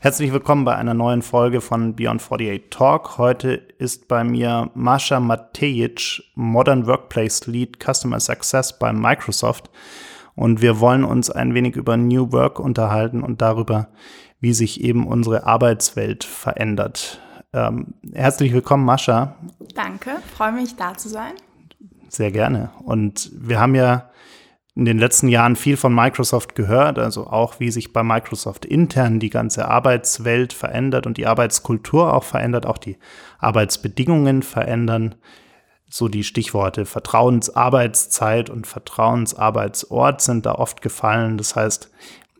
Herzlich willkommen bei einer neuen Folge von Beyond 48 Talk. Heute ist bei mir Mascha Matejic, Modern Workplace Lead Customer Success bei Microsoft. Und wir wollen uns ein wenig über New Work unterhalten und darüber, wie sich eben unsere Arbeitswelt verändert. Ähm, herzlich willkommen, Mascha. Danke, freue mich da zu sein. Sehr gerne. Und wir haben ja in den letzten Jahren viel von Microsoft gehört, also auch wie sich bei Microsoft intern die ganze Arbeitswelt verändert und die Arbeitskultur auch verändert, auch die Arbeitsbedingungen verändern. So die Stichworte Vertrauensarbeitszeit und Vertrauensarbeitsort sind da oft gefallen. Das heißt,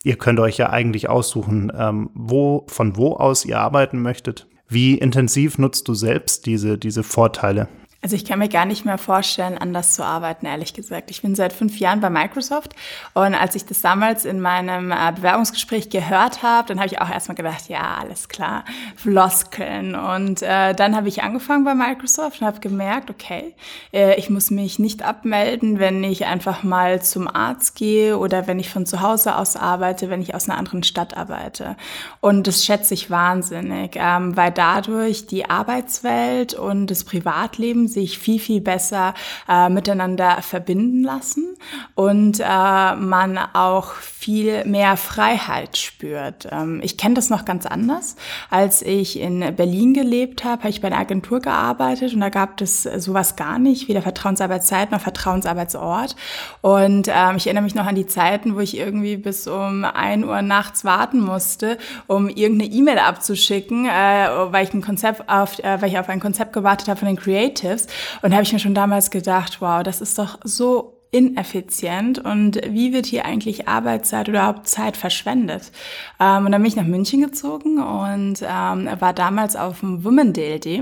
ihr könnt euch ja eigentlich aussuchen, ähm, wo, von wo aus ihr arbeiten möchtet. Wie intensiv nutzt du selbst diese, diese Vorteile? Also ich kann mir gar nicht mehr vorstellen, anders zu arbeiten, ehrlich gesagt. Ich bin seit fünf Jahren bei Microsoft und als ich das damals in meinem äh, Bewerbungsgespräch gehört habe, dann habe ich auch erstmal gedacht, ja, alles klar, Floskeln. Und äh, dann habe ich angefangen bei Microsoft und habe gemerkt, okay, äh, ich muss mich nicht abmelden, wenn ich einfach mal zum Arzt gehe oder wenn ich von zu Hause aus arbeite, wenn ich aus einer anderen Stadt arbeite. Und das schätze ich wahnsinnig, ähm, weil dadurch die Arbeitswelt und das Privatleben sich viel, viel besser äh, miteinander verbinden lassen und äh, man auch viel mehr Freiheit spürt. Ähm, ich kenne das noch ganz anders. Als ich in Berlin gelebt habe, habe ich bei einer Agentur gearbeitet und da gab es sowas gar nicht, weder Vertrauensarbeitszeit noch Vertrauensarbeitsort. Und ähm, ich erinnere mich noch an die Zeiten, wo ich irgendwie bis um ein Uhr nachts warten musste, um irgendeine E-Mail abzuschicken, äh, weil ich ein Konzept auf, äh, weil ich auf ein Konzept gewartet habe von den Creatives ist. Und da habe ich mir schon damals gedacht, wow, das ist doch so ineffizient und wie wird hier eigentlich Arbeitszeit oder überhaupt Zeit verschwendet? Ähm, und dann bin ich nach München gezogen und ähm, war damals auf dem Women DLD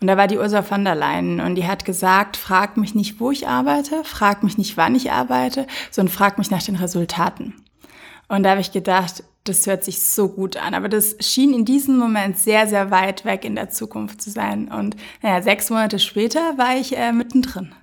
und da war die Ursula von der Leyen und die hat gesagt, frag mich nicht, wo ich arbeite, frag mich nicht, wann ich arbeite, sondern frag mich nach den Resultaten. Und da habe ich gedacht, das hört sich so gut an. Aber das schien in diesem Moment sehr, sehr weit weg in der Zukunft zu sein. Und naja, sechs Monate später war ich äh, mittendrin.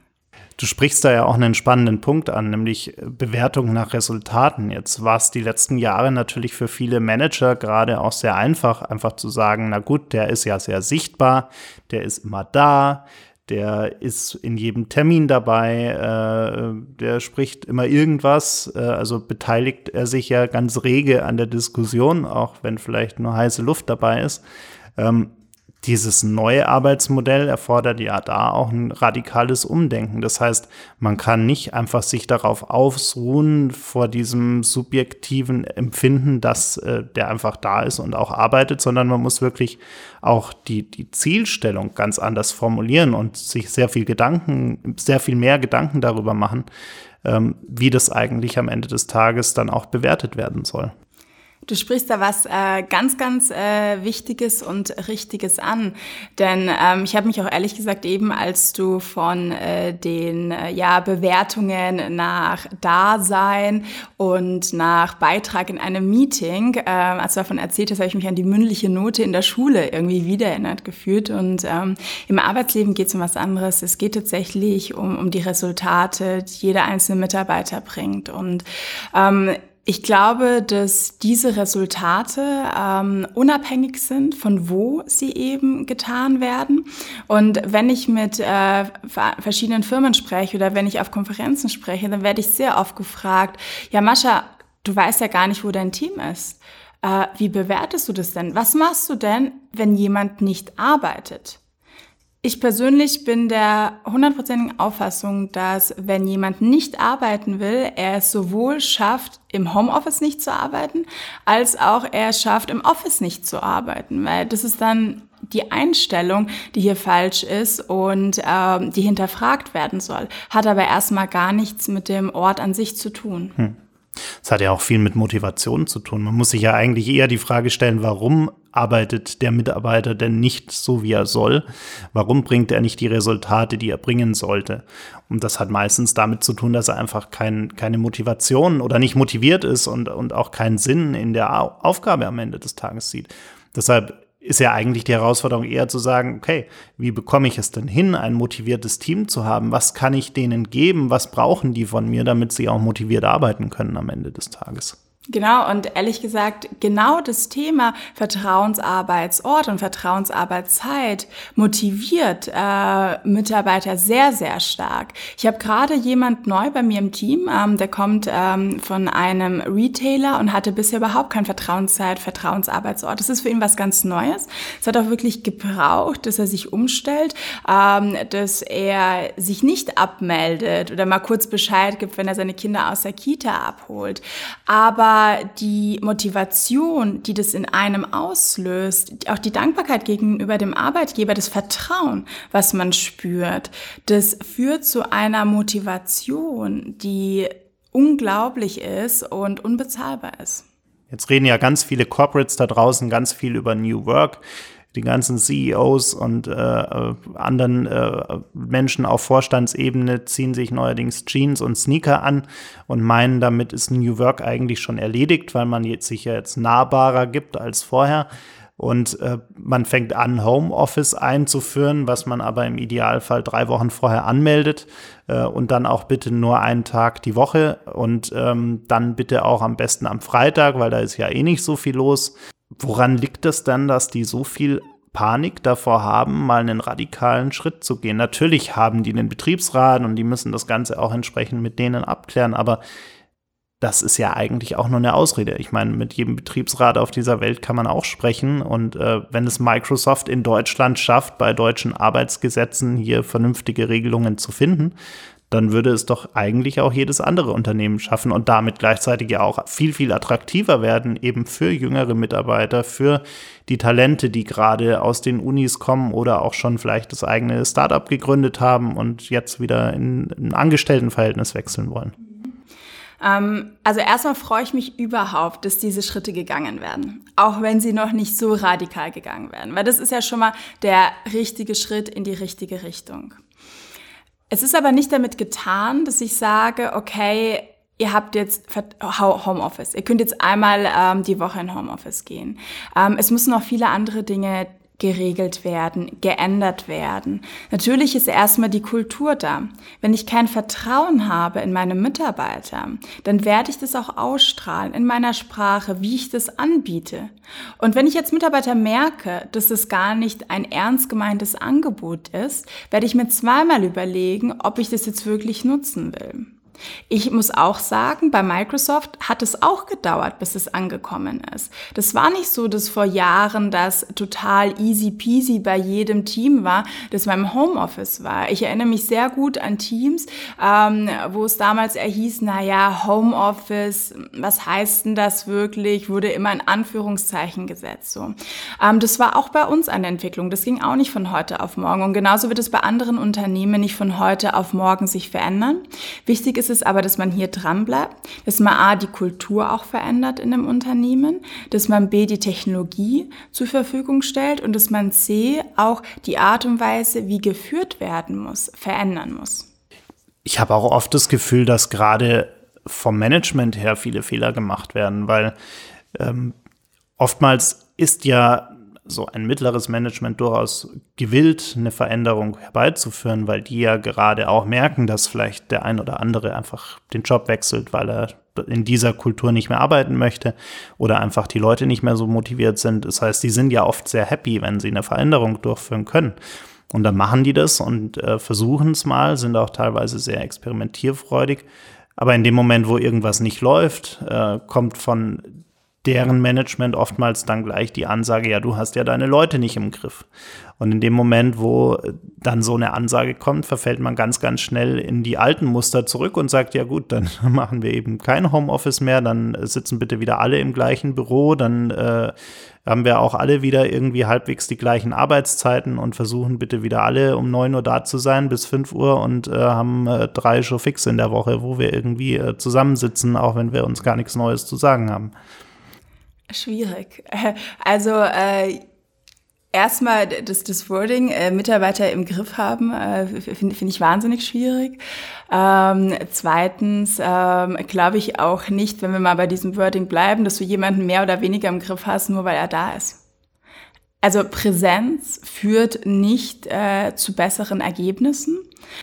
Du sprichst da ja auch einen spannenden Punkt an, nämlich Bewertung nach Resultaten. Jetzt war es die letzten Jahre natürlich für viele Manager gerade auch sehr einfach, einfach zu sagen, na gut, der ist ja sehr sichtbar, der ist immer da, der ist in jedem Termin dabei, äh, der spricht immer irgendwas, äh, also beteiligt er sich ja ganz rege an der Diskussion, auch wenn vielleicht nur heiße Luft dabei ist. Ähm, dieses neue Arbeitsmodell erfordert ja da auch ein radikales Umdenken. Das heißt, man kann nicht einfach sich darauf ausruhen vor diesem subjektiven Empfinden, dass äh, der einfach da ist und auch arbeitet, sondern man muss wirklich auch die, die Zielstellung ganz anders formulieren und sich sehr viel Gedanken, sehr viel mehr Gedanken darüber machen, ähm, wie das eigentlich am Ende des Tages dann auch bewertet werden soll. Du sprichst da was äh, ganz, ganz äh, Wichtiges und Richtiges an. Denn ähm, ich habe mich auch ehrlich gesagt eben, als du von äh, den äh, ja, Bewertungen nach Dasein und nach Beitrag in einem Meeting, äh, als du davon erzählt hast, habe ich mich an die mündliche Note in der Schule irgendwie wiedererinnert gefühlt. Und ähm, im Arbeitsleben geht es um was anderes. Es geht tatsächlich um, um die Resultate, die jeder einzelne Mitarbeiter bringt. Und ähm, ich glaube, dass diese Resultate ähm, unabhängig sind, von wo sie eben getan werden. Und wenn ich mit äh, verschiedenen Firmen spreche oder wenn ich auf Konferenzen spreche, dann werde ich sehr oft gefragt, ja Mascha, du weißt ja gar nicht, wo dein Team ist. Äh, wie bewertest du das denn? Was machst du denn, wenn jemand nicht arbeitet? Ich persönlich bin der hundertprozentigen Auffassung, dass wenn jemand nicht arbeiten will, er es sowohl schafft, im Homeoffice nicht zu arbeiten, als auch er es schafft, im Office nicht zu arbeiten, weil das ist dann die Einstellung, die hier falsch ist und ähm, die hinterfragt werden soll, hat aber erstmal gar nichts mit dem Ort an sich zu tun. Hm. Das hat ja auch viel mit Motivation zu tun. Man muss sich ja eigentlich eher die Frage stellen, warum arbeitet der Mitarbeiter denn nicht so, wie er soll? Warum bringt er nicht die Resultate, die er bringen sollte? Und das hat meistens damit zu tun, dass er einfach kein, keine Motivation oder nicht motiviert ist und, und auch keinen Sinn in der Aufgabe am Ende des Tages sieht. Deshalb ist ja eigentlich die Herausforderung eher zu sagen, okay, wie bekomme ich es denn hin, ein motiviertes Team zu haben? Was kann ich denen geben? Was brauchen die von mir, damit sie auch motiviert arbeiten können am Ende des Tages? Genau, und ehrlich gesagt, genau das Thema Vertrauensarbeitsort und Vertrauensarbeitszeit motiviert äh, Mitarbeiter sehr, sehr stark. Ich habe gerade jemand neu bei mir im Team, ähm, der kommt ähm, von einem Retailer und hatte bisher überhaupt kein Vertrauenszeit, Vertrauensarbeitsort. Das ist für ihn was ganz Neues. Es hat auch wirklich gebraucht, dass er sich umstellt, ähm, dass er sich nicht abmeldet oder mal kurz Bescheid gibt, wenn er seine Kinder aus der Kita abholt. Aber die Motivation, die das in einem auslöst, auch die Dankbarkeit gegenüber dem Arbeitgeber, das Vertrauen, was man spürt, das führt zu einer Motivation, die unglaublich ist und unbezahlbar ist. Jetzt reden ja ganz viele Corporates da draußen ganz viel über New Work die ganzen CEOs und äh, anderen äh, Menschen auf Vorstandsebene ziehen sich neuerdings Jeans und Sneaker an und meinen, damit ist New Work eigentlich schon erledigt, weil man jetzt sich ja jetzt nahbarer gibt als vorher. Und äh, man fängt an, Homeoffice einzuführen, was man aber im Idealfall drei Wochen vorher anmeldet äh, und dann auch bitte nur einen Tag die Woche und ähm, dann bitte auch am besten am Freitag, weil da ist ja eh nicht so viel los. Woran liegt es dann, dass die so viel Panik davor haben, mal einen radikalen Schritt zu gehen? Natürlich haben die einen Betriebsrat und die müssen das Ganze auch entsprechend mit denen abklären, aber das ist ja eigentlich auch nur eine Ausrede. Ich meine, mit jedem Betriebsrat auf dieser Welt kann man auch sprechen. Und äh, wenn es Microsoft in Deutschland schafft, bei deutschen Arbeitsgesetzen hier vernünftige Regelungen zu finden, dann würde es doch eigentlich auch jedes andere Unternehmen schaffen und damit gleichzeitig ja auch viel, viel attraktiver werden, eben für jüngere Mitarbeiter, für die Talente, die gerade aus den Unis kommen oder auch schon vielleicht das eigene Startup gegründet haben und jetzt wieder in ein Angestelltenverhältnis wechseln wollen. Ähm, also erstmal freue ich mich überhaupt, dass diese Schritte gegangen werden, auch wenn sie noch nicht so radikal gegangen werden, weil das ist ja schon mal der richtige Schritt in die richtige Richtung. Es ist aber nicht damit getan, dass ich sage, okay, ihr habt jetzt Homeoffice. Ihr könnt jetzt einmal ähm, die Woche in Homeoffice gehen. Ähm, es müssen noch viele andere Dinge geregelt werden, geändert werden. Natürlich ist erstmal die Kultur da. Wenn ich kein Vertrauen habe in meine Mitarbeiter, dann werde ich das auch ausstrahlen in meiner Sprache, wie ich das anbiete. Und wenn ich als Mitarbeiter merke, dass es gar nicht ein ernst gemeintes Angebot ist, werde ich mir zweimal überlegen, ob ich das jetzt wirklich nutzen will. Ich muss auch sagen, bei Microsoft hat es auch gedauert, bis es angekommen ist. Das war nicht so, dass vor Jahren das total easy peasy bei jedem Team war, das beim Homeoffice war. Ich erinnere mich sehr gut an Teams, ähm, wo es damals erhieß, naja, Homeoffice, was heißt denn das wirklich? Wurde immer in Anführungszeichen gesetzt. So. Ähm, das war auch bei uns eine Entwicklung. Das ging auch nicht von heute auf morgen. Und genauso wird es bei anderen Unternehmen nicht von heute auf morgen sich verändern. Wichtig ist ist es aber, dass man hier dran bleibt, dass man A, die Kultur auch verändert in einem Unternehmen, dass man B, die Technologie zur Verfügung stellt und dass man C, auch die Art und Weise, wie geführt werden muss, verändern muss. Ich habe auch oft das Gefühl, dass gerade vom Management her viele Fehler gemacht werden, weil ähm, oftmals ist ja so ein mittleres Management durchaus gewillt, eine Veränderung herbeizuführen, weil die ja gerade auch merken, dass vielleicht der ein oder andere einfach den Job wechselt, weil er in dieser Kultur nicht mehr arbeiten möchte oder einfach die Leute nicht mehr so motiviert sind. Das heißt, die sind ja oft sehr happy, wenn sie eine Veränderung durchführen können. Und dann machen die das und äh, versuchen es mal, sind auch teilweise sehr experimentierfreudig. Aber in dem Moment, wo irgendwas nicht läuft, äh, kommt von deren Management oftmals dann gleich die Ansage, ja, du hast ja deine Leute nicht im Griff. Und in dem Moment, wo dann so eine Ansage kommt, verfällt man ganz, ganz schnell in die alten Muster zurück und sagt, ja gut, dann machen wir eben kein Homeoffice mehr, dann sitzen bitte wieder alle im gleichen Büro, dann äh, haben wir auch alle wieder irgendwie halbwegs die gleichen Arbeitszeiten und versuchen bitte wieder alle um 9 Uhr da zu sein bis 5 Uhr und äh, haben äh, drei Show fix in der Woche, wo wir irgendwie äh, zusammensitzen, auch wenn wir uns gar nichts Neues zu sagen haben. Schwierig. Also äh, erstmal das, das Wording äh, Mitarbeiter im Griff haben, äh, finde find ich wahnsinnig schwierig. Ähm, zweitens ähm, glaube ich auch nicht, wenn wir mal bei diesem Wording bleiben, dass du jemanden mehr oder weniger im Griff hast, nur weil er da ist. Also Präsenz führt nicht äh, zu besseren Ergebnissen.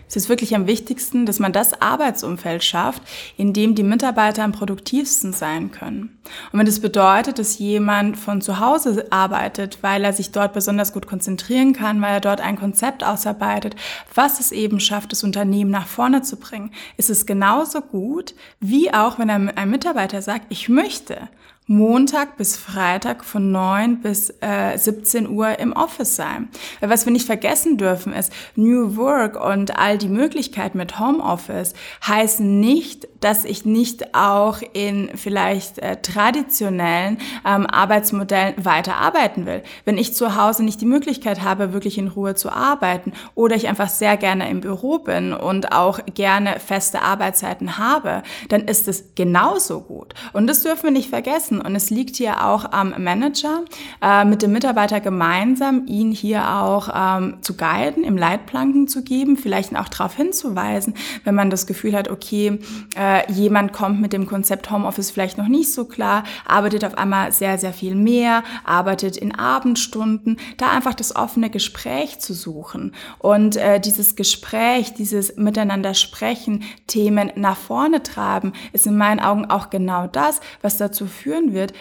Es ist wirklich am wichtigsten, dass man das Arbeitsumfeld schafft, in dem die Mitarbeiter am produktivsten sein können. Und wenn das bedeutet, dass jemand von zu Hause arbeitet, weil er sich dort besonders gut konzentrieren kann, weil er dort ein Konzept ausarbeitet, was es eben schafft, das Unternehmen nach vorne zu bringen, ist es genauso gut, wie auch wenn ein Mitarbeiter sagt, ich möchte Montag bis Freitag von 9 bis äh, 17 Uhr im Office sein. Was wir nicht vergessen dürfen ist, New Work und all die Möglichkeiten mit Homeoffice heißen nicht, dass ich nicht auch in vielleicht äh, traditionellen ähm, Arbeitsmodellen weiterarbeiten will. Wenn ich zu Hause nicht die Möglichkeit habe, wirklich in Ruhe zu arbeiten oder ich einfach sehr gerne im Büro bin und auch gerne feste Arbeitszeiten habe, dann ist es genauso gut. Und das dürfen wir nicht vergessen setzen. Und es liegt hier auch am Manager, äh, mit dem Mitarbeiter gemeinsam ihn hier auch ähm, zu guiden, im Leitplanken zu geben, vielleicht auch darauf hinzuweisen, wenn man das Gefühl hat, okay, äh, jemand kommt mit dem Konzept Homeoffice vielleicht noch nicht so klar, arbeitet auf einmal sehr, sehr viel mehr, arbeitet in Abendstunden, da einfach das offene Gespräch zu suchen und äh, dieses Gespräch, dieses Miteinander sprechen, Themen nach vorne treiben, ist in meinen Augen auch genau das, was dazu führen führen wird,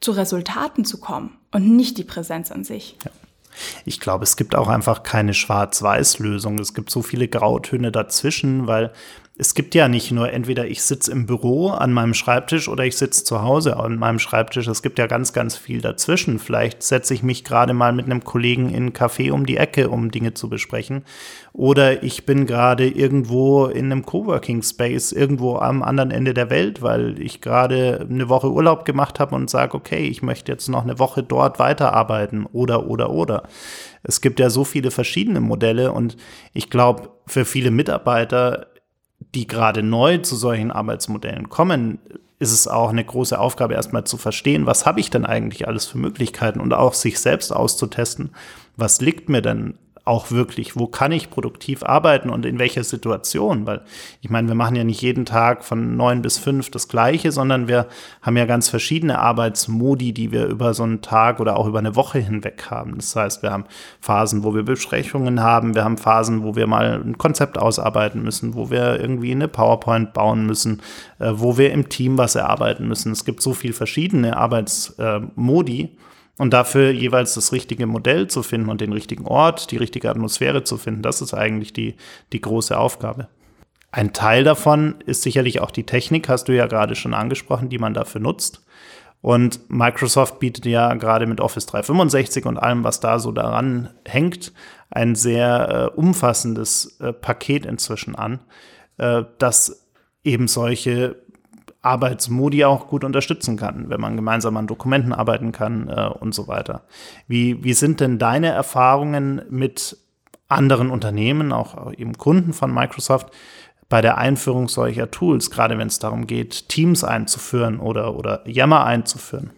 zu Resultaten zu kommen und nicht die Präsenz an sich. Ja. Ich glaube, es gibt auch einfach keine Schwarz-Weiß-Lösung. Es gibt so viele Grautöne dazwischen, weil es gibt ja nicht nur entweder ich sitze im Büro an meinem Schreibtisch oder ich sitze zu Hause an meinem Schreibtisch. Es gibt ja ganz, ganz viel dazwischen. Vielleicht setze ich mich gerade mal mit einem Kollegen in einen Café um die Ecke, um Dinge zu besprechen. Oder ich bin gerade irgendwo in einem Coworking Space, irgendwo am anderen Ende der Welt, weil ich gerade eine Woche Urlaub gemacht habe und sage, okay, ich möchte jetzt noch eine Woche dort weiterarbeiten oder, oder, oder. Es gibt ja so viele verschiedene Modelle und ich glaube, für viele Mitarbeiter die gerade neu zu solchen Arbeitsmodellen kommen, ist es auch eine große Aufgabe, erstmal zu verstehen, was habe ich denn eigentlich alles für Möglichkeiten und auch sich selbst auszutesten, was liegt mir denn auch wirklich, wo kann ich produktiv arbeiten und in welcher Situation? Weil ich meine, wir machen ja nicht jeden Tag von neun bis fünf das Gleiche, sondern wir haben ja ganz verschiedene Arbeitsmodi, die wir über so einen Tag oder auch über eine Woche hinweg haben. Das heißt, wir haben Phasen, wo wir Besprechungen haben, wir haben Phasen, wo wir mal ein Konzept ausarbeiten müssen, wo wir irgendwie eine PowerPoint bauen müssen, äh, wo wir im Team was erarbeiten müssen. Es gibt so viel verschiedene Arbeitsmodi. Und dafür jeweils das richtige Modell zu finden und den richtigen Ort, die richtige Atmosphäre zu finden, das ist eigentlich die, die große Aufgabe. Ein Teil davon ist sicherlich auch die Technik, hast du ja gerade schon angesprochen, die man dafür nutzt. Und Microsoft bietet ja gerade mit Office 365 und allem, was da so daran hängt, ein sehr äh, umfassendes äh, Paket inzwischen an, äh, das eben solche Arbeitsmodi auch gut unterstützen kann, wenn man gemeinsam an Dokumenten arbeiten kann äh, und so weiter. Wie, wie sind denn deine Erfahrungen mit anderen Unternehmen, auch eben Kunden von Microsoft, bei der Einführung solcher Tools, gerade wenn es darum geht, Teams einzuführen oder, oder Yammer einzuführen?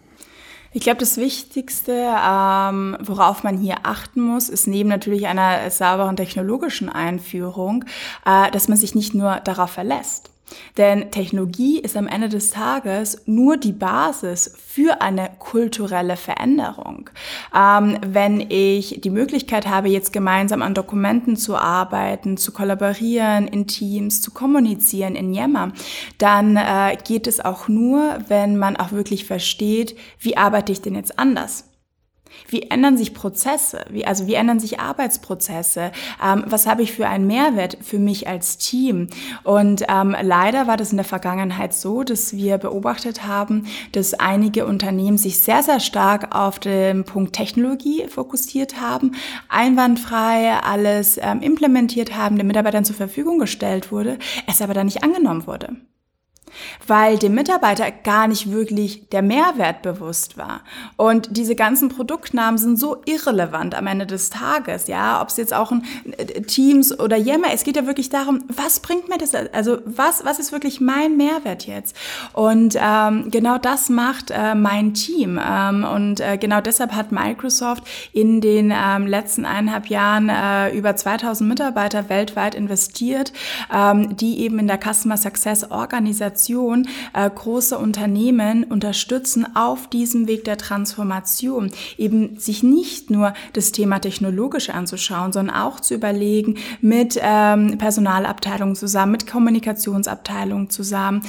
Ich glaube, das Wichtigste, ähm, worauf man hier achten muss, ist neben natürlich einer sauberen technologischen Einführung, äh, dass man sich nicht nur darauf verlässt. Denn Technologie ist am Ende des Tages nur die Basis für eine kulturelle Veränderung. Ähm, wenn ich die Möglichkeit habe, jetzt gemeinsam an Dokumenten zu arbeiten, zu kollaborieren in Teams, zu kommunizieren in Yammer, dann äh, geht es auch nur, wenn man auch wirklich versteht, wie arbeite ich denn jetzt anders? Wie ändern sich Prozesse? Wie, also wie ändern sich Arbeitsprozesse? Ähm, was habe ich für einen Mehrwert für mich als Team? Und ähm, leider war das in der Vergangenheit so, dass wir beobachtet haben, dass einige Unternehmen sich sehr, sehr stark auf den Punkt Technologie fokussiert haben, einwandfrei alles ähm, implementiert haben, den Mitarbeitern zur Verfügung gestellt wurde, es aber dann nicht angenommen wurde weil dem Mitarbeiter gar nicht wirklich der Mehrwert bewusst war. Und diese ganzen Produktnamen sind so irrelevant am Ende des Tages, ja, ob es jetzt auch ein äh, Teams oder Yammer, es geht ja wirklich darum, was bringt mir das, also was, was ist wirklich mein Mehrwert jetzt? Und ähm, genau das macht äh, mein Team. Ähm, und äh, genau deshalb hat Microsoft in den ähm, letzten eineinhalb Jahren äh, über 2000 Mitarbeiter weltweit investiert, ähm, die eben in der Customer Success Organisation Organisation äh, große Unternehmen unterstützen auf diesem Weg der Transformation, eben sich nicht nur das Thema technologisch anzuschauen, sondern auch zu überlegen mit ähm, Personalabteilungen zusammen, mit Kommunikationsabteilungen zusammen,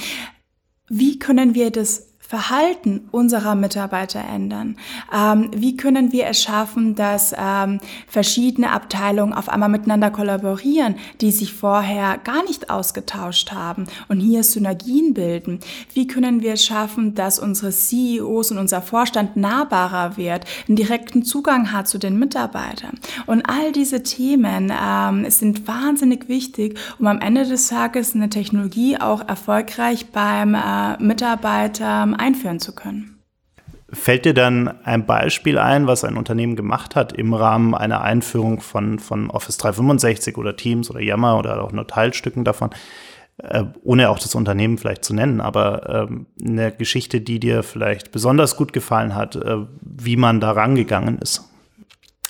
wie können wir das Verhalten unserer Mitarbeiter ändern? Ähm, wie können wir es schaffen, dass ähm, verschiedene Abteilungen auf einmal miteinander kollaborieren, die sich vorher gar nicht ausgetauscht haben und hier Synergien bilden? Wie können wir es schaffen, dass unsere CEOs und unser Vorstand nahbarer wird, einen direkten Zugang hat zu den Mitarbeitern? Und all diese Themen ähm, sind wahnsinnig wichtig, um am Ende des Tages eine Technologie auch erfolgreich beim äh, Mitarbeiter einführen zu können. Fällt dir dann ein Beispiel ein, was ein Unternehmen gemacht hat im Rahmen einer Einführung von, von Office 365 oder Teams oder Yammer oder auch nur Teilstücken davon, äh, ohne auch das Unternehmen vielleicht zu nennen, aber ähm, eine Geschichte, die dir vielleicht besonders gut gefallen hat, äh, wie man da rangegangen ist?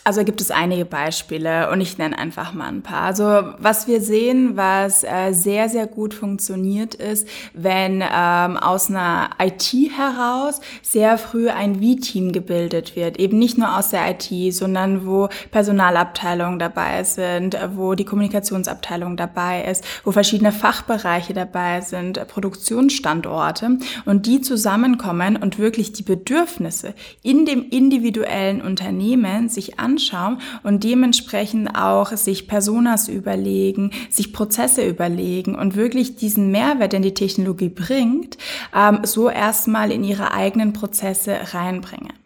Also gibt es einige Beispiele und ich nenne einfach mal ein paar. Also was wir sehen, was äh, sehr, sehr gut funktioniert ist, wenn ähm, aus einer IT heraus sehr früh ein V-Team gebildet wird. Eben nicht nur aus der IT, sondern wo Personalabteilungen dabei sind, wo die Kommunikationsabteilung dabei ist, wo verschiedene Fachbereiche dabei sind, Produktionsstandorte und die zusammenkommen und wirklich die Bedürfnisse in dem individuellen Unternehmen sich an anschauen und dementsprechend auch sich Personas überlegen, sich Prozesse überlegen und wirklich diesen Mehrwert, den die Technologie bringt, ähm, so erstmal in ihre eigenen Prozesse reinbringen.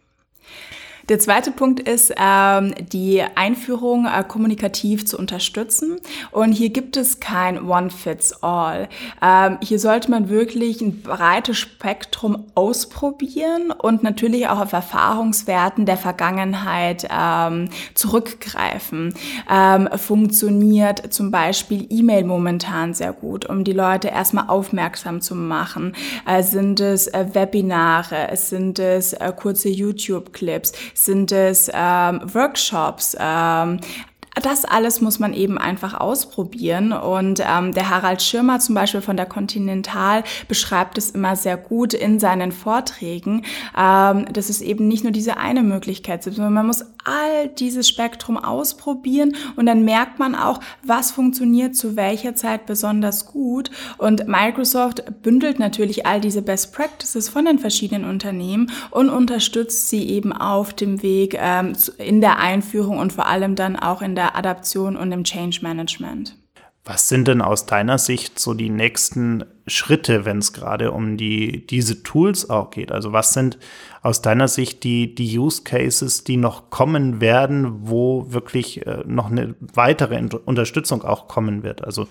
Der zweite Punkt ist, ähm, die Einführung äh, kommunikativ zu unterstützen. Und hier gibt es kein One-Fits-All. Ähm, hier sollte man wirklich ein breites Spektrum ausprobieren und natürlich auch auf Erfahrungswerten der Vergangenheit ähm, zurückgreifen. Ähm, funktioniert zum Beispiel E-Mail momentan sehr gut, um die Leute erstmal aufmerksam zu machen. Äh, sind es äh, Webinare, sind es äh, kurze YouTube-Clips, sind es ähm, Workshops, ähm, das alles muss man eben einfach ausprobieren. Und ähm, der Harald Schirmer zum Beispiel von der Continental beschreibt es immer sehr gut in seinen Vorträgen, ähm, dass es eben nicht nur diese eine Möglichkeit gibt, sondern man muss all dieses Spektrum ausprobieren und dann merkt man auch, was funktioniert zu welcher Zeit besonders gut. Und Microsoft bündelt natürlich all diese Best Practices von den verschiedenen Unternehmen und unterstützt sie eben auf dem Weg ähm, in der Einführung und vor allem dann auch in der der Adaption und im Change Management. Was sind denn aus deiner Sicht so die nächsten Schritte, wenn es gerade um die, diese Tools auch geht? Also was sind aus deiner Sicht die, die Use Cases, die noch kommen werden, wo wirklich äh, noch eine weitere Unterstützung auch kommen wird? Also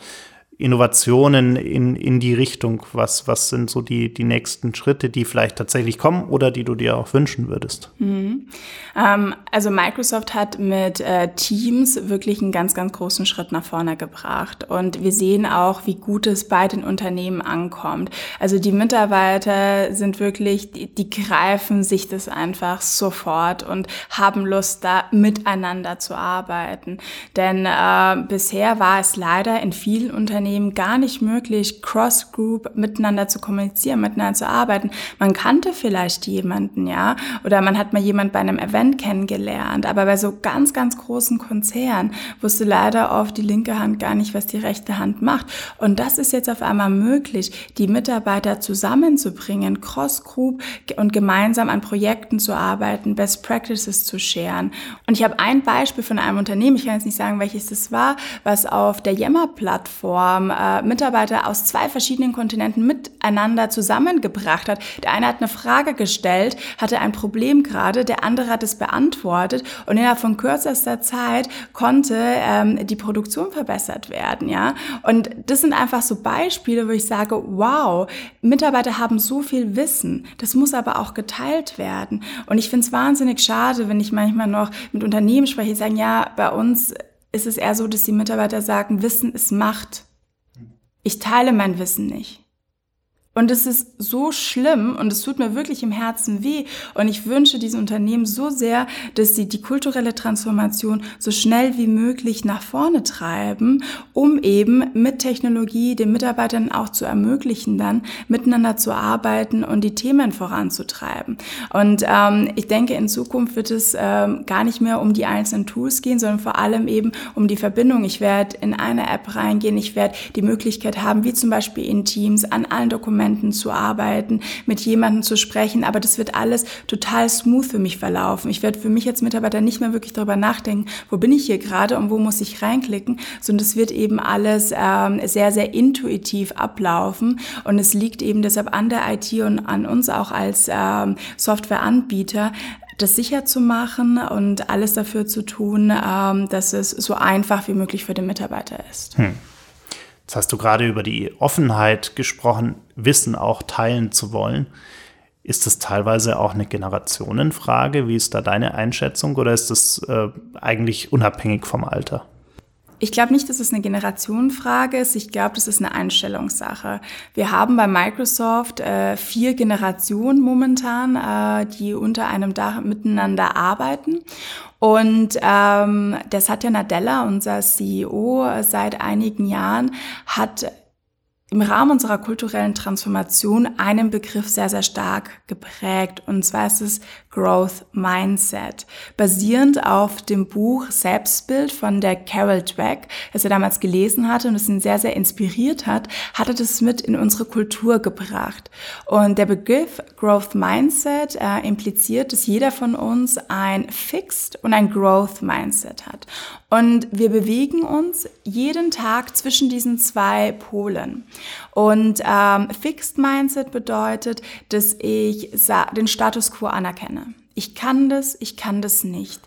Innovationen in, in die Richtung? Was, was sind so die, die nächsten Schritte, die vielleicht tatsächlich kommen oder die du dir auch wünschen würdest? Mhm. Ähm, also Microsoft hat mit äh, Teams wirklich einen ganz, ganz großen Schritt nach vorne gebracht. Und wir sehen auch, wie gut es bei den Unternehmen ankommt. Also die Mitarbeiter sind wirklich, die, die greifen sich das einfach sofort und haben Lust, da miteinander zu arbeiten. Denn äh, bisher war es leider in vielen Unternehmen Unternehmen gar nicht möglich, cross-group miteinander zu kommunizieren, miteinander zu arbeiten. Man kannte vielleicht jemanden, ja, oder man hat mal jemand bei einem Event kennengelernt, aber bei so ganz, ganz großen Konzernen wusste leider oft die linke Hand gar nicht, was die rechte Hand macht. Und das ist jetzt auf einmal möglich, die Mitarbeiter zusammenzubringen, cross-group und gemeinsam an Projekten zu arbeiten, Best Practices zu scheren. Und ich habe ein Beispiel von einem Unternehmen, ich kann jetzt nicht sagen, welches das war, was auf der Yammer-Plattform Plattform äh, Mitarbeiter aus zwei verschiedenen Kontinenten miteinander zusammengebracht hat. Der eine hat eine Frage gestellt, hatte ein Problem gerade, der andere hat es beantwortet und innerhalb von kürzester Zeit konnte ähm, die Produktion verbessert werden. Ja, und das sind einfach so Beispiele, wo ich sage, wow, Mitarbeiter haben so viel Wissen, das muss aber auch geteilt werden. Und ich finde es wahnsinnig schade, wenn ich manchmal noch mit Unternehmen spreche, die sagen, ja, bei uns ist es eher so, dass die Mitarbeiter sagen, Wissen ist Macht. Ich teile mein Wissen nicht. Und es ist so schlimm und es tut mir wirklich im Herzen weh. Und ich wünsche diesen Unternehmen so sehr, dass sie die kulturelle Transformation so schnell wie möglich nach vorne treiben, um eben mit Technologie den Mitarbeitern auch zu ermöglichen, dann miteinander zu arbeiten und die Themen voranzutreiben. Und ähm, ich denke, in Zukunft wird es ähm, gar nicht mehr um die einzelnen Tools gehen, sondern vor allem eben um die Verbindung. Ich werde in eine App reingehen, ich werde die Möglichkeit haben, wie zum Beispiel in Teams, an allen Dokumenten, Dokumenten zu arbeiten, mit jemandem zu sprechen, aber das wird alles total smooth für mich verlaufen. Ich werde für mich als Mitarbeiter nicht mehr wirklich darüber nachdenken, wo bin ich hier gerade und wo muss ich reinklicken, sondern es wird eben alles ähm, sehr, sehr intuitiv ablaufen und es liegt eben deshalb an der IT und an uns auch als ähm, Softwareanbieter, das sicher zu machen und alles dafür zu tun, ähm, dass es so einfach wie möglich für den Mitarbeiter ist. Hm. Jetzt hast du gerade über die Offenheit gesprochen, Wissen auch teilen zu wollen. Ist das teilweise auch eine Generationenfrage? Wie ist da deine Einschätzung oder ist das äh, eigentlich unabhängig vom Alter? Ich glaube nicht, dass es eine Generationenfrage ist. Ich glaube, das ist eine Einstellungssache. Wir haben bei Microsoft äh, vier Generationen momentan, äh, die unter einem Dach miteinander arbeiten. Und ähm, der Satya Nadella, unser CEO seit einigen Jahren, hat im Rahmen unserer kulturellen Transformation einen Begriff sehr, sehr stark geprägt. Und zwar ist es Growth Mindset, basierend auf dem Buch Selbstbild von der Carol Dweck, das er damals gelesen hatte und es ihn sehr, sehr inspiriert hat, hat er das mit in unsere Kultur gebracht. Und der Begriff Growth Mindset äh, impliziert, dass jeder von uns ein Fixed und ein Growth Mindset hat. Und wir bewegen uns jeden Tag zwischen diesen zwei Polen. Und ähm, Fixed Mindset bedeutet, dass ich den Status quo anerkenne. Ich kann das, ich kann das nicht.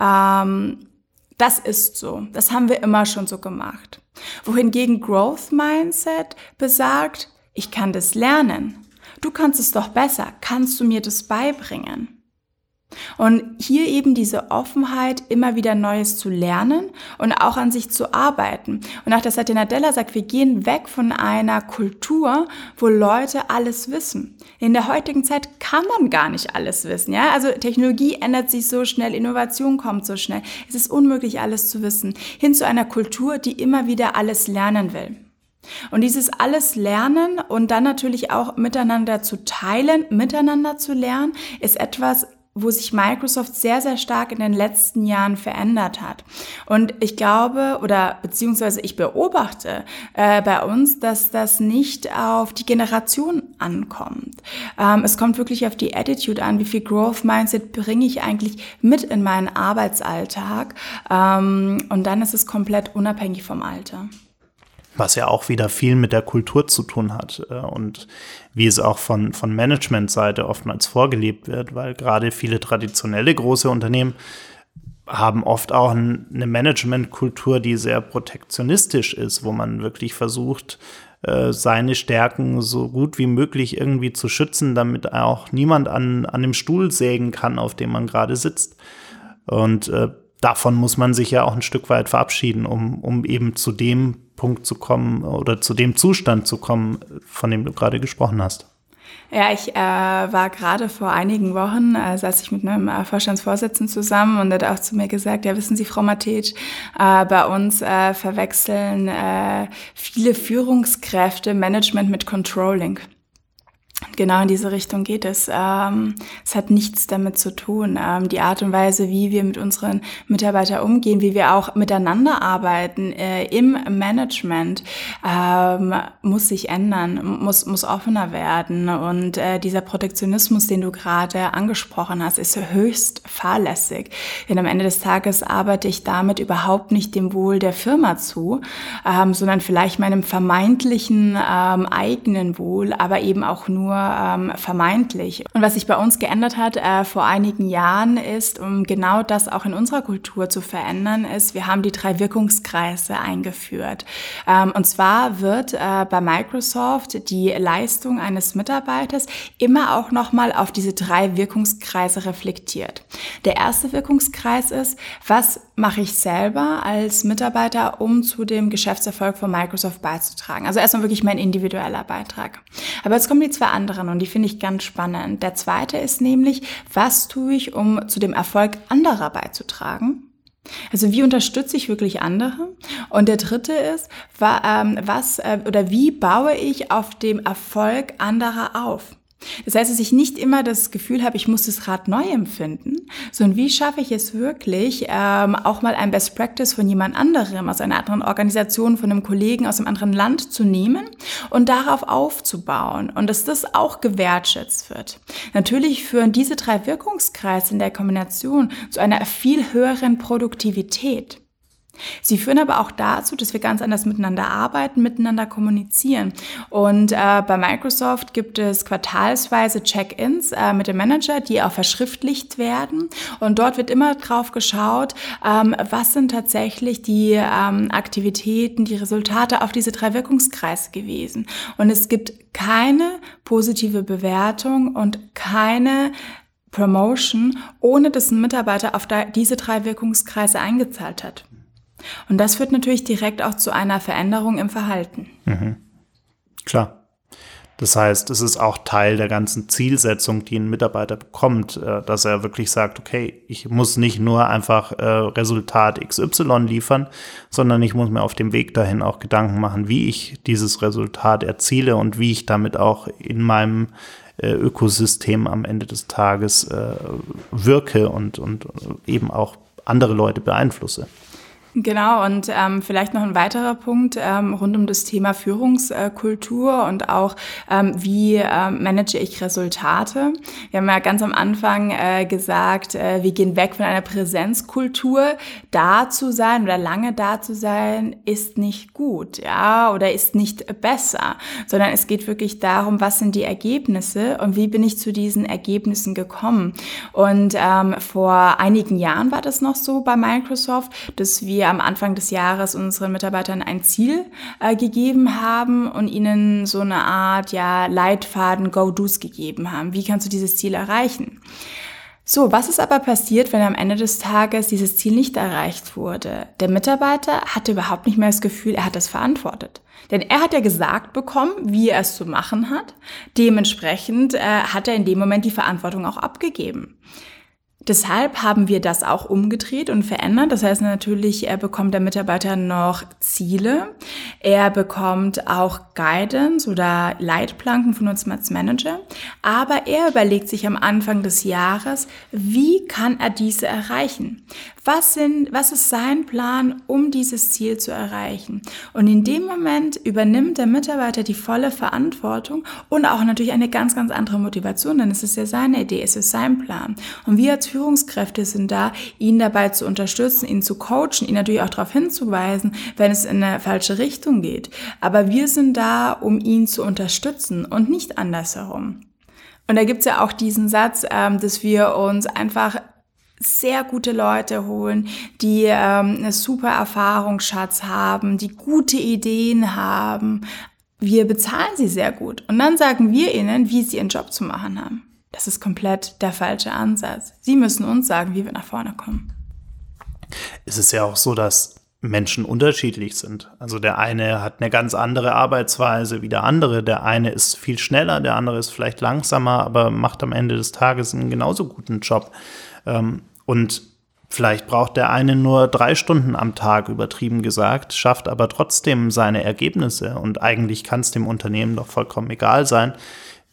Ähm, das ist so. Das haben wir immer schon so gemacht. Wohingegen Growth Mindset besagt, ich kann das lernen. Du kannst es doch besser. Kannst du mir das beibringen? Und hier eben diese Offenheit, immer wieder Neues zu lernen und auch an sich zu arbeiten. Und auch das Satya Nadella sagt, wir gehen weg von einer Kultur, wo Leute alles wissen. In der heutigen Zeit kann man gar nicht alles wissen. Ja? Also Technologie ändert sich so schnell, Innovation kommt so schnell. Es ist unmöglich, alles zu wissen. Hin zu einer Kultur, die immer wieder alles lernen will. Und dieses alles Lernen und dann natürlich auch miteinander zu teilen, miteinander zu lernen, ist etwas, wo sich Microsoft sehr, sehr stark in den letzten Jahren verändert hat. Und ich glaube oder beziehungsweise ich beobachte äh, bei uns, dass das nicht auf die Generation ankommt. Ähm, es kommt wirklich auf die Attitude an, wie viel Growth Mindset bringe ich eigentlich mit in meinen Arbeitsalltag. Ähm, und dann ist es komplett unabhängig vom Alter was ja auch wieder viel mit der Kultur zu tun hat äh, und wie es auch von, von Managementseite oftmals vorgelebt wird, weil gerade viele traditionelle große Unternehmen haben oft auch eine Managementkultur, die sehr protektionistisch ist, wo man wirklich versucht, äh, seine Stärken so gut wie möglich irgendwie zu schützen, damit auch niemand an, an dem Stuhl sägen kann, auf dem man gerade sitzt. Und äh, davon muss man sich ja auch ein Stück weit verabschieden, um, um eben zu dem Punkt zu kommen oder zu dem Zustand zu kommen, von dem du gerade gesprochen hast. Ja, ich äh, war gerade vor einigen Wochen, äh, saß ich mit einem äh, Vorstandsvorsitzenden zusammen und hat auch zu mir gesagt, ja, wissen Sie, Frau Matej, äh, bei uns äh, verwechseln äh, viele Führungskräfte Management mit Controlling. Genau in diese Richtung geht es. Ähm, es hat nichts damit zu tun. Ähm, die Art und Weise, wie wir mit unseren Mitarbeitern umgehen, wie wir auch miteinander arbeiten äh, im Management, ähm, muss sich ändern, muss, muss offener werden. Und äh, dieser Protektionismus, den du gerade angesprochen hast, ist höchst fahrlässig. Denn am Ende des Tages arbeite ich damit überhaupt nicht dem Wohl der Firma zu, ähm, sondern vielleicht meinem vermeintlichen ähm, eigenen Wohl, aber eben auch nur nur ähm, vermeintlich. Und was sich bei uns geändert hat äh, vor einigen Jahren ist, um genau das auch in unserer Kultur zu verändern, ist, wir haben die drei Wirkungskreise eingeführt. Ähm, und zwar wird äh, bei Microsoft die Leistung eines Mitarbeiters immer auch nochmal auf diese drei Wirkungskreise reflektiert. Der erste Wirkungskreis ist, was mache ich selber als Mitarbeiter, um zu dem Geschäftserfolg von Microsoft beizutragen? Also erstmal wirklich mein individueller Beitrag. Aber jetzt kommen die zwei anderen und die finde ich ganz spannend. Der zweite ist nämlich, was tue ich, um zu dem Erfolg anderer beizutragen? Also wie unterstütze ich wirklich andere? Und der dritte ist, ähm, was äh, oder wie baue ich auf dem Erfolg anderer auf? Das heißt, dass ich nicht immer das Gefühl habe, ich muss das Rad neu empfinden, sondern wie schaffe ich es wirklich, ähm, auch mal ein Best Practice von jemand anderem, aus einer anderen Organisation, von einem Kollegen aus einem anderen Land zu nehmen und darauf aufzubauen und dass das auch gewertschätzt wird. Natürlich führen diese drei Wirkungskreise in der Kombination zu einer viel höheren Produktivität. Sie führen aber auch dazu, dass wir ganz anders miteinander arbeiten, miteinander kommunizieren. Und äh, bei Microsoft gibt es quartalsweise Check-ins äh, mit dem Manager, die auch verschriftlicht werden. Und dort wird immer drauf geschaut, ähm, was sind tatsächlich die ähm, Aktivitäten, die Resultate auf diese drei Wirkungskreise gewesen. Und es gibt keine positive Bewertung und keine Promotion, ohne dass ein Mitarbeiter auf diese drei Wirkungskreise eingezahlt hat. Und das führt natürlich direkt auch zu einer Veränderung im Verhalten. Mhm. Klar. Das heißt, es ist auch Teil der ganzen Zielsetzung, die ein Mitarbeiter bekommt, äh, dass er wirklich sagt, okay, ich muss nicht nur einfach äh, Resultat XY liefern, sondern ich muss mir auf dem Weg dahin auch Gedanken machen, wie ich dieses Resultat erziele und wie ich damit auch in meinem äh, Ökosystem am Ende des Tages wirke und, und eben auch andere Leute beeinflusse. Genau, und ähm, vielleicht noch ein weiterer Punkt ähm, rund um das Thema Führungskultur und auch, ähm, wie äh, manage ich Resultate. Wir haben ja ganz am Anfang äh, gesagt, äh, wir gehen weg von einer Präsenzkultur. Da zu sein oder lange da zu sein, ist nicht gut, ja, oder ist nicht besser, sondern es geht wirklich darum, was sind die Ergebnisse und wie bin ich zu diesen Ergebnissen gekommen. Und ähm, vor einigen Jahren war das noch so bei Microsoft, dass wir wir am Anfang des Jahres unseren Mitarbeitern ein Ziel äh, gegeben haben und ihnen so eine Art ja, Leitfaden Go-Dos gegeben haben. Wie kannst du dieses Ziel erreichen? So, was ist aber passiert, wenn am Ende des Tages dieses Ziel nicht erreicht wurde? Der Mitarbeiter hatte überhaupt nicht mehr das Gefühl, er hat das verantwortet. Denn er hat ja gesagt bekommen, wie er es zu machen hat. Dementsprechend äh, hat er in dem Moment die Verantwortung auch abgegeben. Deshalb haben wir das auch umgedreht und verändert. Das heißt natürlich, er bekommt der Mitarbeiter noch Ziele. Er bekommt auch Guidance oder Leitplanken von uns als Manager. Aber er überlegt sich am Anfang des Jahres, wie kann er diese erreichen? Was, sind, was ist sein Plan, um dieses Ziel zu erreichen? Und in dem Moment übernimmt der Mitarbeiter die volle Verantwortung und auch natürlich eine ganz, ganz andere Motivation, denn es ist ja seine Idee, es ist sein Plan. Und wir als Führungskräfte sind da, ihn dabei zu unterstützen, ihn zu coachen, ihn natürlich auch darauf hinzuweisen, wenn es in eine falsche Richtung geht. Aber wir sind da, um ihn zu unterstützen und nicht andersherum. Und da gibt's ja auch diesen Satz, ähm, dass wir uns einfach sehr gute Leute holen, die ähm, eine super Erfahrungsschatz haben, die gute Ideen haben. Wir bezahlen sie sehr gut und dann sagen wir ihnen, wie sie ihren Job zu machen haben. Das ist komplett der falsche Ansatz. Sie müssen uns sagen, wie wir nach vorne kommen. Es ist ja auch so, dass Menschen unterschiedlich sind. Also der eine hat eine ganz andere Arbeitsweise wie der andere. Der eine ist viel schneller, der andere ist vielleicht langsamer, aber macht am Ende des Tages einen genauso guten Job. Ähm, und vielleicht braucht der eine nur drei Stunden am Tag, übertrieben gesagt, schafft aber trotzdem seine Ergebnisse. Und eigentlich kann es dem Unternehmen doch vollkommen egal sein,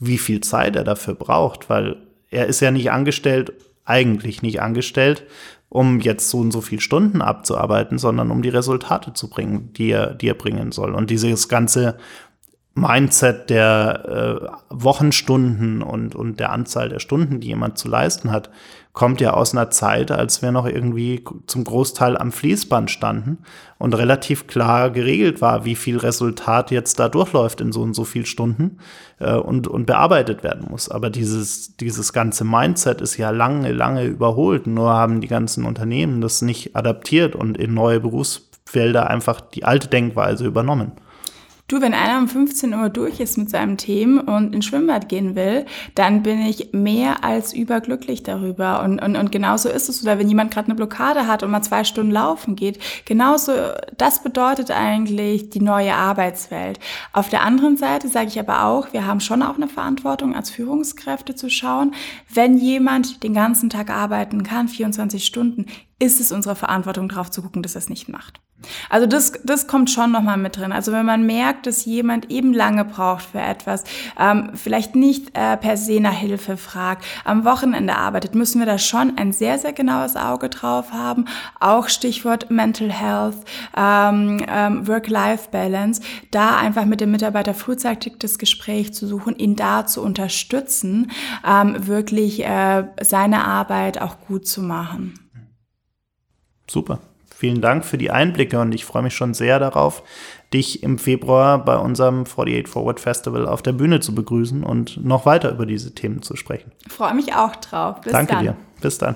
wie viel Zeit er dafür braucht, weil er ist ja nicht angestellt, eigentlich nicht angestellt, um jetzt so und so viele Stunden abzuarbeiten, sondern um die Resultate zu bringen, die er, die er bringen soll. Und dieses ganze Mindset der äh, Wochenstunden und, und der Anzahl der Stunden, die jemand zu leisten hat, kommt ja aus einer Zeit, als wir noch irgendwie zum Großteil am Fließband standen und relativ klar geregelt war, wie viel Resultat jetzt da durchläuft in so und so viel Stunden äh, und, und bearbeitet werden muss. Aber dieses, dieses ganze Mindset ist ja lange, lange überholt. Nur haben die ganzen Unternehmen das nicht adaptiert und in neue Berufsfelder einfach die alte Denkweise übernommen. Du, wenn einer um 15 Uhr durch ist mit seinem Themen und ins Schwimmbad gehen will, dann bin ich mehr als überglücklich darüber. Und, und, und genauso ist es. Oder wenn jemand gerade eine Blockade hat und mal zwei Stunden laufen geht, genauso, das bedeutet eigentlich die neue Arbeitswelt. Auf der anderen Seite sage ich aber auch, wir haben schon auch eine Verantwortung als Führungskräfte zu schauen, wenn jemand den ganzen Tag arbeiten kann, 24 Stunden, ist es unsere Verantwortung, darauf zu gucken, dass er es nicht macht. Also das, das kommt schon nochmal mit drin. Also wenn man merkt, dass jemand eben lange braucht für etwas, ähm, vielleicht nicht äh, per se nach Hilfe fragt, am Wochenende arbeitet, müssen wir da schon ein sehr, sehr genaues Auge drauf haben. Auch Stichwort Mental Health, ähm, ähm, Work-Life-Balance, da einfach mit dem Mitarbeiter frühzeitig das Gespräch zu suchen, ihn da zu unterstützen, ähm, wirklich äh, seine Arbeit auch gut zu machen. Super. Vielen Dank für die Einblicke und ich freue mich schon sehr darauf, dich im Februar bei unserem 48 Forward Festival auf der Bühne zu begrüßen und noch weiter über diese Themen zu sprechen. Ich freue mich auch drauf. Bis Danke dann. dir. Bis dann.